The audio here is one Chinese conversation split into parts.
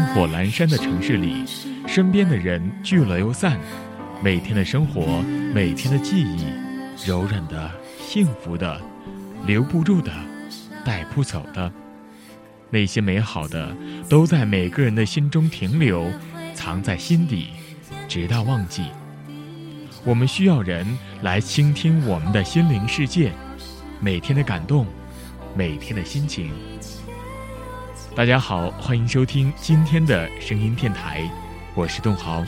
灯火阑珊的城市里，身边的人聚了又散，每天的生活，每天的记忆，柔软的、幸福的、留不住的、带不走的，那些美好的，都在每个人的心中停留，藏在心底，直到忘记。我们需要人来倾听我们的心灵世界，每天的感动，每天的心情。大家好，欢迎收听今天的声音电台，我是栋豪。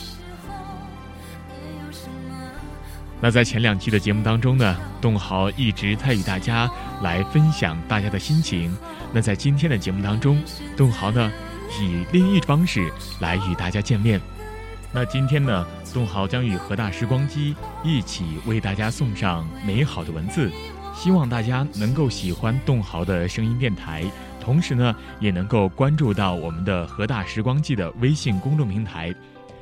那在前两期的节目当中呢，栋豪一直在与大家来分享大家的心情。那在今天的节目当中，栋豪呢以另一方式来与大家见面。那今天呢，栋豪将与河大时光机一起为大家送上美好的文字，希望大家能够喜欢栋豪的声音电台，同时呢，也能够关注到我们的河大时光机的微信公众平台，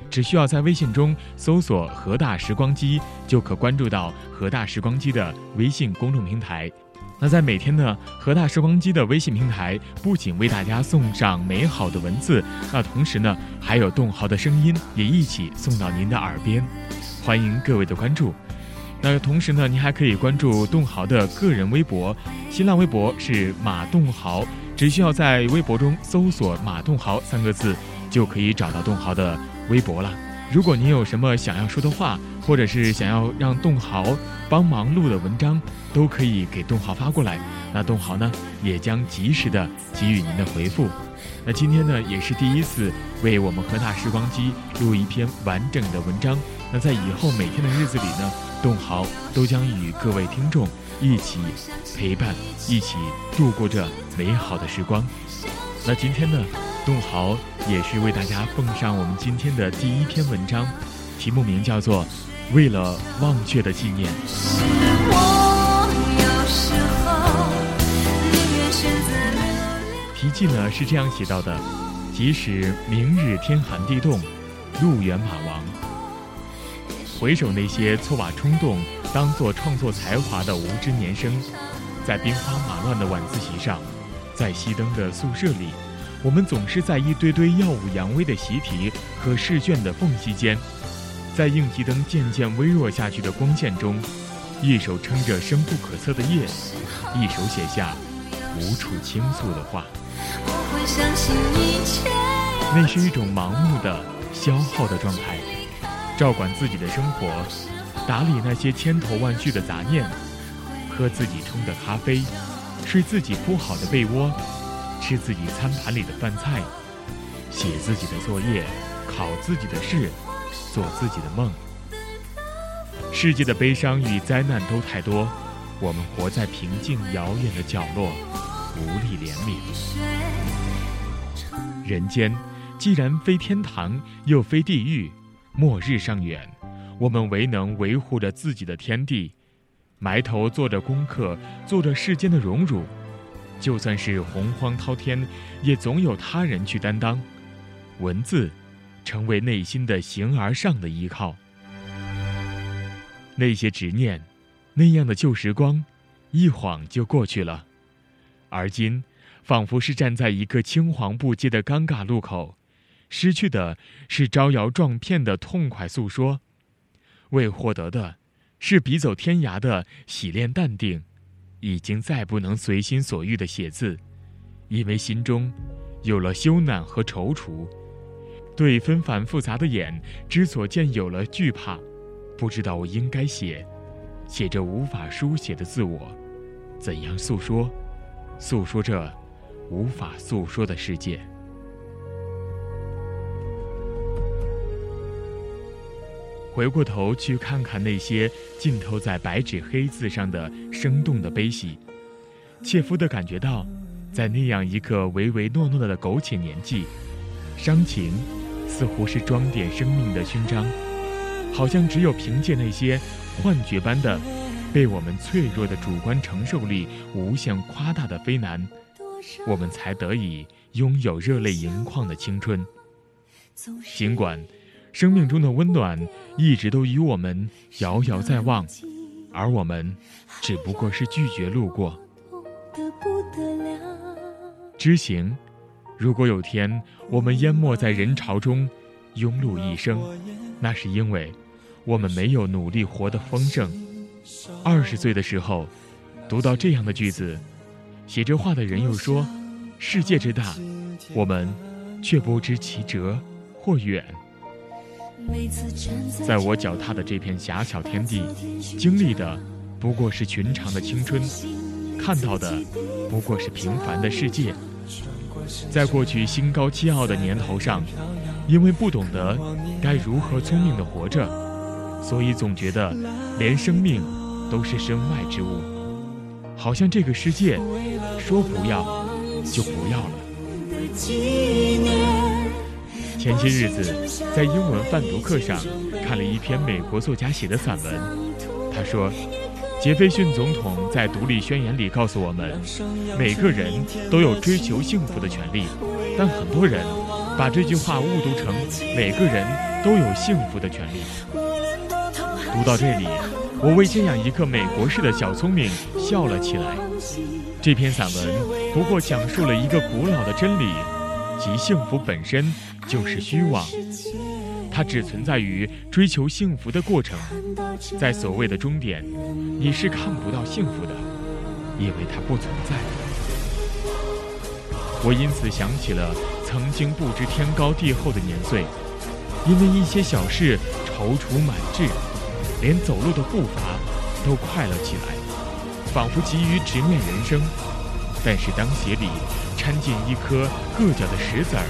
只需要在微信中搜索“河大时光机”，就可关注到河大时光机的微信公众平台。那在每天呢，河大时光机的微信平台不仅为大家送上美好的文字，那同时呢，还有栋豪的声音也一起送到您的耳边，欢迎各位的关注。那同时呢，您还可以关注栋豪的个人微博，新浪微博是马栋豪，只需要在微博中搜索“马栋豪”三个字，就可以找到栋豪的微博了。如果您有什么想要说的话，或者是想要让栋豪帮忙录的文章，都可以给栋豪发过来。那栋豪呢，也将及时的给予您的回复。那今天呢，也是第一次为我们河大时光机录一篇完整的文章。那在以后每天的日子里呢，栋豪都将与各位听众一起陪伴，一起度过这美好的时光。那今天呢？栋豪也是为大家奉上我们今天的第一篇文章，题目名叫做《为了忘却的纪念》。题记呢是这样写到的：即使明日天寒地冻，路远马亡。回首那些错把冲动当做创作才华的无知年生，在兵荒马乱的晚自习上，在熄灯的宿舍里。我们总是在一堆堆耀武扬威的习题和试卷的缝隙间，在应急灯渐渐微弱下去的光线中，一手撑着深不可测的夜，一手写下无处倾诉的话。那是一种盲目的消耗的状态，照管自己的生活，打理那些千头万绪的杂念，喝自己冲的咖啡，睡自己铺好的被窝。吃自己餐盘里的饭菜，写自己的作业，考自己的试，做自己的梦。世界的悲伤与灾难都太多，我们活在平静遥远的角落，无力怜悯。人间既然非天堂，又非地狱，末日尚远，我们唯能维护着自己的天地，埋头做着功课，做着世间的荣辱。就算是洪荒滔天，也总有他人去担当。文字，成为内心的形而上的依靠。那些执念，那样的旧时光，一晃就过去了。而今，仿佛是站在一个青黄不接的尴尬路口，失去的是招摇撞骗的痛快诉说，未获得的，是笔走天涯的洗练淡定。已经再不能随心所欲的写字，因为心中有了羞赧和踌躇，对纷繁复杂的眼之所见有了惧怕，不知道我应该写，写着无法书写的自我，怎样诉说，诉说着无法诉说的世界。回过头去看看那些浸透在白纸黑字上的生动的悲喜，切肤地感觉到，在那样一个唯唯诺诺的苟且年纪，伤情似乎是装点生命的勋章，好像只有凭借那些幻觉般的被我们脆弱的主观承受力无限夸大的非难，我们才得以拥有热泪盈眶的青春。尽管。生命中的温暖一直都与我们遥遥在望，而我们只不过是拒绝路过。知行，如果有天我们淹没在人潮中，庸碌一生，那是因为我们没有努力活得丰盛。二十岁的时候，读到这样的句子，写这话的人又说：“世界之大，我们却不知其哲或远。”在我脚踏的这片狭小天地，经历的不过是寻常的青春，看到的不过是平凡的世界。在过去心高气傲的年头上，因为不懂得该如何聪明的活着，所以总觉得连生命都是身外之物，好像这个世界说不要就不要了。前些日子在英文泛读课上看了一篇美国作家写的散文，他说。杰斐逊总统在独立宣言里告诉我们，每个人都有追求幸福的权利，但很多人把这句话误读成每个人都有幸福的权利。读到这里，我为这样一个美国式的小聪明笑了起来。这篇散文不过讲述了一个古老的真理，即幸福本身就是虚妄。它只存在于追求幸福的过程，在所谓的终点，你是看不到幸福的，因为它不存在。我因此想起了曾经不知天高地厚的年岁，因为一些小事踌躇满志，连走路的步伐都快了起来，仿佛急于直面人生。但是当鞋里掺进一颗硌脚的石子儿，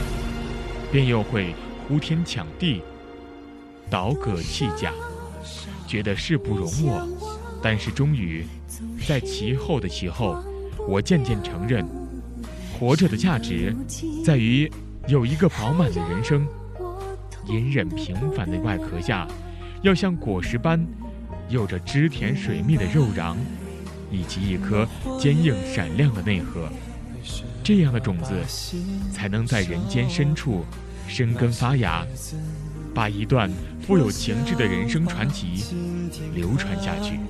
便又会呼天抢地。倒戈弃甲，觉得事不容我，但是终于，在其后的其后，我渐渐承认，活着的价值，在于有一个饱满的人生。隐忍平凡的外壳下，要像果实般，有着汁甜水蜜的肉瓤，以及一颗坚硬闪亮的内核。这样的种子，才能在人间深处生根发芽。把一段富有情致的人生传奇流传下去。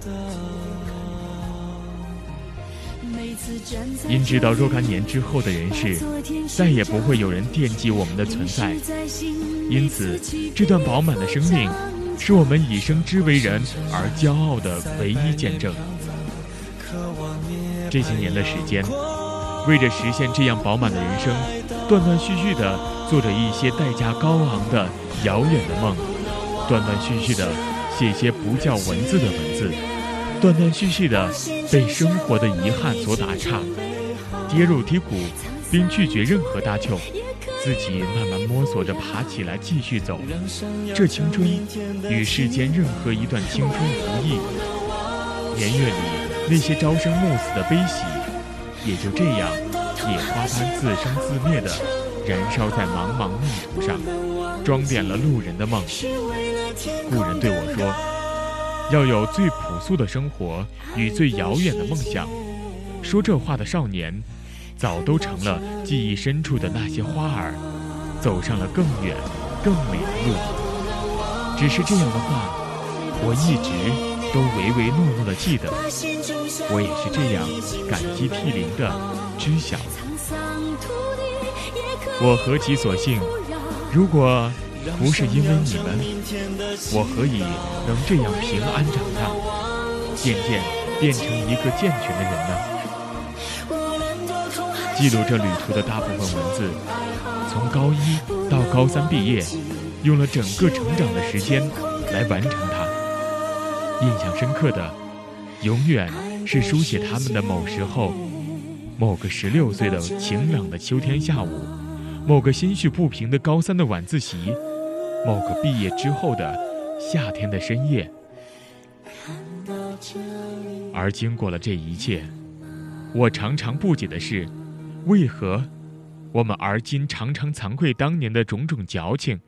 因知道若干年之后的人世，再也不会有人惦记我们的存在，因此这段饱满的生命，是我们以生之为人而骄傲的唯一见证。这些年的时间，为着实现这样饱满的人生，断断续续的做着一些代价高昂的。遥远的梦，断断续续的写些不叫文字的文字，断断续续的被生活的遗憾所打岔，跌入低谷，并拒绝任何搭救，自己慢慢摸索着爬起来继续走。这青春与世间任何一段青春无异。年月里那些朝生暮死的悲喜，也就这样野花般自生自灭的燃烧在茫茫命途上。装点了路人的梦。故人对我说：“要有最朴素的生活与最遥远的梦想。”说这话的少年，早都成了记忆深处的那些花儿，走上了更远、更美的路。只是这样的话，我一直都唯唯诺诺的记得。我也是这样感激涕零的知晓。我何其所幸！如果不是因为你们，我何以能这样平安长大，渐渐变成一个健全的人呢？记录这旅途的大部分文字，从高一到高三毕业，用了整个成长的时间来完成它。印象深刻的，永远是书写他们的某时候，某个十六岁的晴朗的秋天下午。某个心绪不平的高三的晚自习，某个毕业之后的夏天的深夜，而经过了这一切，我常常不解的是，为何我们而今常常惭愧当年的种种矫情，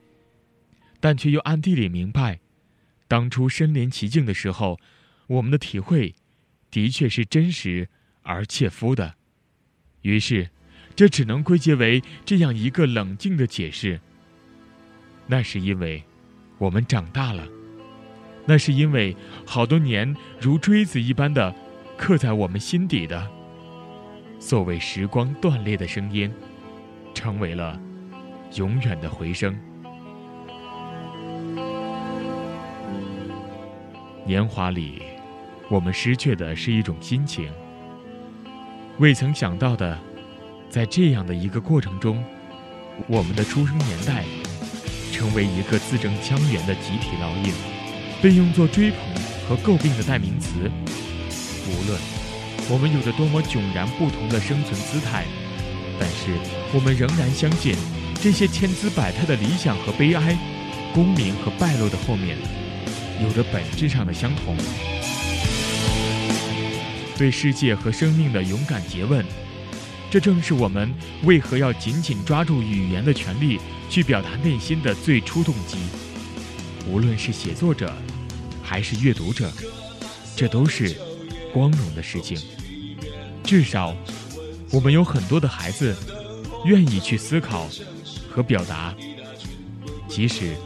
但却又暗地里明白，当初身临其境的时候，我们的体会的确是真实而切肤的，于是。这只能归结为这样一个冷静的解释。那是因为，我们长大了；那是因为好多年如锥子一般的刻在我们心底的所谓时光断裂的声音，成为了永远的回声。年华里，我们失去的是一种心情。未曾想到的，在这样的一个过程中，我们的出生年代成为一个字正腔圆的集体烙印，被用作追捧和诟病的代名词。无论我们有着多么迥然不同的生存姿态，但是我们仍然相信，这些千姿百态的理想和悲哀，功名和败落的后面。有着本质上的相同，对世界和生命的勇敢诘问，这正是我们为何要紧紧抓住语言的权利去表达内心的最初动机。无论是写作者，还是阅读者，这都是光荣的事情。至少，我们有很多的孩子愿意去思考和表达，即使。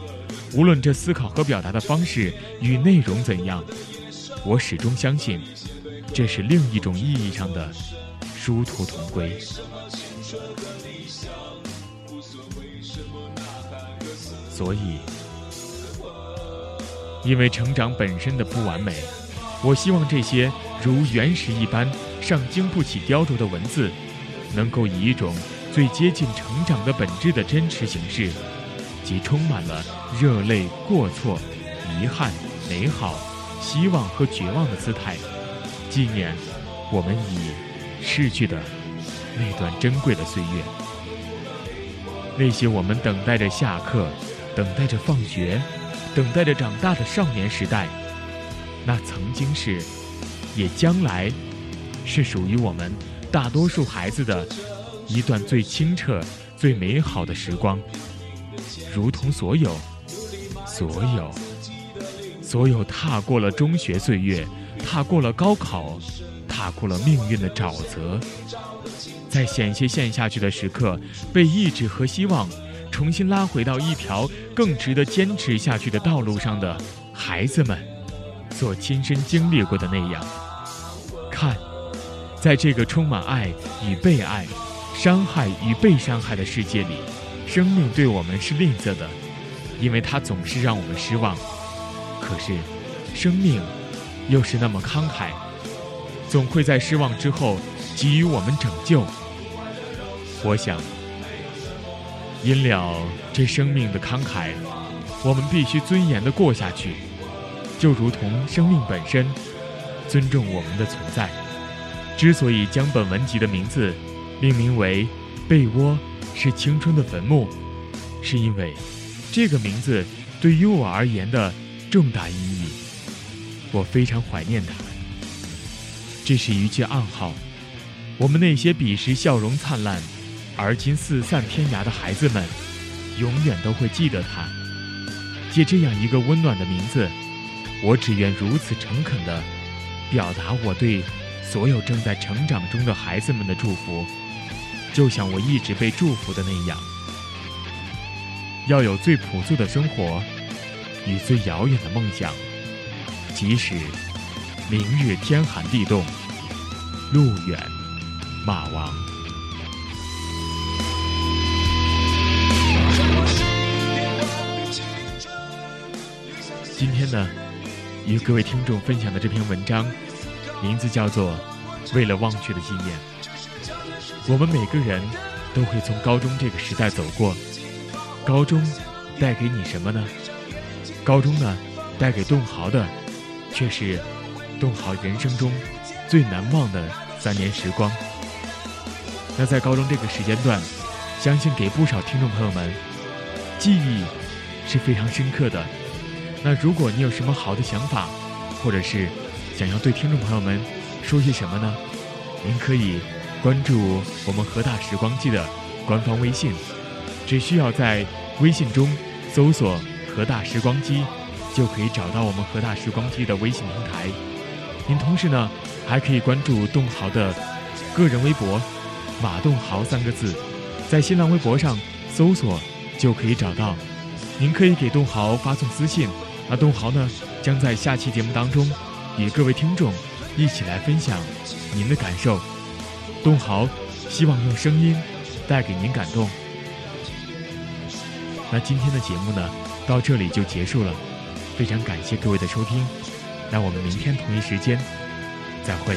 无论这思考和表达的方式与内容怎样，我始终相信，这是另一种意义上的殊途同归。所以，因为成长本身的不完美，我希望这些如原石一般尚经不起雕琢的文字，能够以一种最接近成长的本质的真实形式。即充满了热泪、过错、遗憾、美好、希望和绝望的姿态，纪念我们已逝去的那段珍贵的岁月。那些我们等待着下课、等待着放学、等待着长大的少年时代，那曾经是，也将来，是属于我们大多数孩子的一段最清澈、最美好的时光。如同所有、所有、所有踏过了中学岁月、踏过了高考、踏过了命运的沼泽，在险些陷下去的时刻，被意志和希望重新拉回到一条更值得坚持下去的道路上的孩子们，所亲身经历过的那样，看，在这个充满爱与被爱、伤害与被伤害的世界里。生命对我们是吝啬的，因为它总是让我们失望。可是，生命又是那么慷慨，总会在失望之后给予我们拯救。我想，因了这生命的慷慨，我们必须尊严地过下去，就如同生命本身尊重我们的存在。之所以将本文集的名字命名为《被窝》。是青春的坟墓，是因为这个名字对于我而言的重大意义。我非常怀念他们。这是一句暗号，我们那些彼时笑容灿烂，而今四散天涯的孩子们，永远都会记得他。借这样一个温暖的名字，我只愿如此诚恳地表达我对所有正在成长中的孩子们的祝福。就像我一直被祝福的那样，要有最朴素的生活与最遥远的梦想，即使明日天寒地冻，路远马亡。今天呢，与各位听众分享的这篇文章，名字叫做《为了忘却的纪念》。我们每个人都会从高中这个时代走过，高中带给你什么呢？高中呢，带给栋豪的，却是栋豪人生中最难忘的三年时光。那在高中这个时间段，相信给不少听众朋友们记忆是非常深刻的。那如果你有什么好的想法，或者是想要对听众朋友们说些什么呢？您可以。关注我们河大时光机的官方微信，只需要在微信中搜索“河大时光机”，就可以找到我们河大时光机的微信平台。您同时呢，还可以关注栋豪的个人微博“马栋豪”三个字，在新浪微博上搜索就可以找到。您可以给栋豪发送私信，那栋豪呢，将在下期节目当中与各位听众一起来分享您的感受。东豪希望用声音带给您感动。那今天的节目呢，到这里就结束了，非常感谢各位的收听，那我们明天同一时间再会。